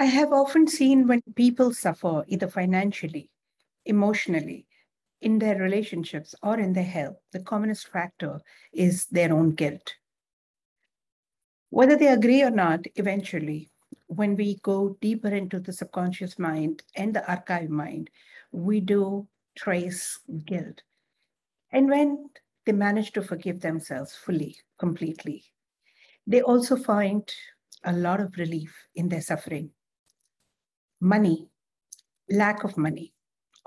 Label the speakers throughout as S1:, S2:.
S1: I have often seen when people suffer either financially, emotionally, in their relationships, or in their health, the commonest factor is their own guilt. Whether they agree or not, eventually, when we go deeper into the subconscious mind and the archive mind, we do trace guilt. And when they manage to forgive themselves fully, completely, they also find a lot of relief in their suffering. Money, lack of money,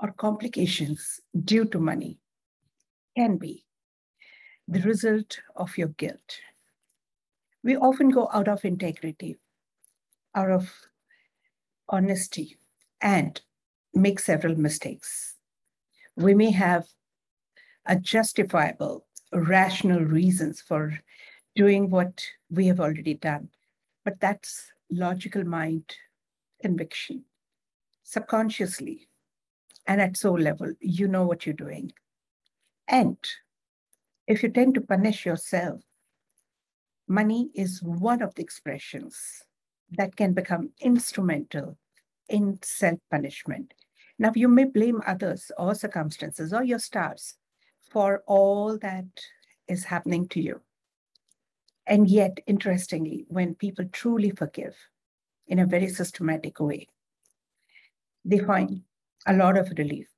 S1: or complications due to money can be the result of your guilt. We often go out of integrity, out of honesty, and make several mistakes. We may have a justifiable, rational reasons for doing what we have already done, but that's logical mind conviction. Subconsciously, and at soul level, you know what you're doing. And if you tend to punish yourself, money is one of the expressions that can become instrumental in self punishment. Now, you may blame others or circumstances or your stars for all that is happening to you. And yet, interestingly, when people truly forgive in a very systematic way, they find a lot of relief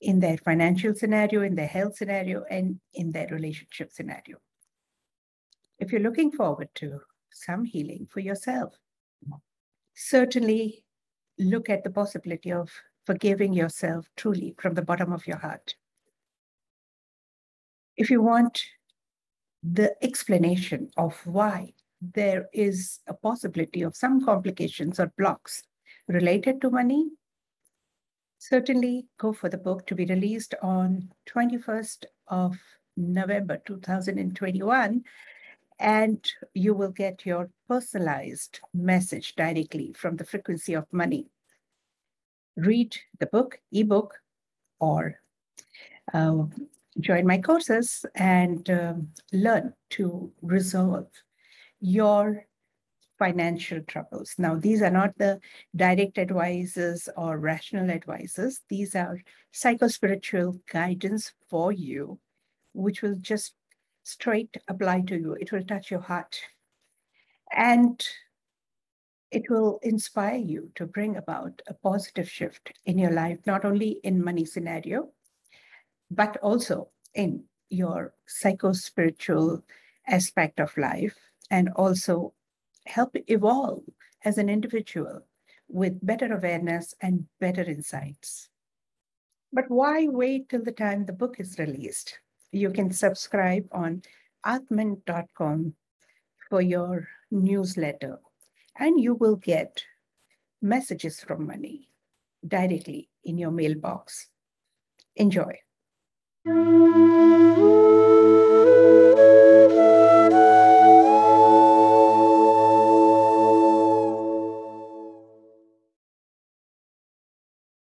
S1: in their financial scenario, in their health scenario, and in their relationship scenario. If you're looking forward to some healing for yourself, certainly look at the possibility of forgiving yourself truly from the bottom of your heart. If you want the explanation of why there is a possibility of some complications or blocks related to money, certainly go for the book to be released on 21st of November 2021 and you will get your personalized message directly from the frequency of money. Read the book, ebook, or uh, join my courses and um, learn to resolve your financial troubles. Now, these are not the direct advices or rational advices. These are psycho-spiritual guidance for you, which will just straight apply to you. It will touch your heart. And it will inspire you to bring about a positive shift in your life, not only in money scenario, but also in your psycho-spiritual aspect of life and also help evolve as an individual with better awareness and better insights. But why wait till the time the book is released? You can subscribe on atman.com for your newsletter, and you will get messages from money directly in your mailbox. Enjoy.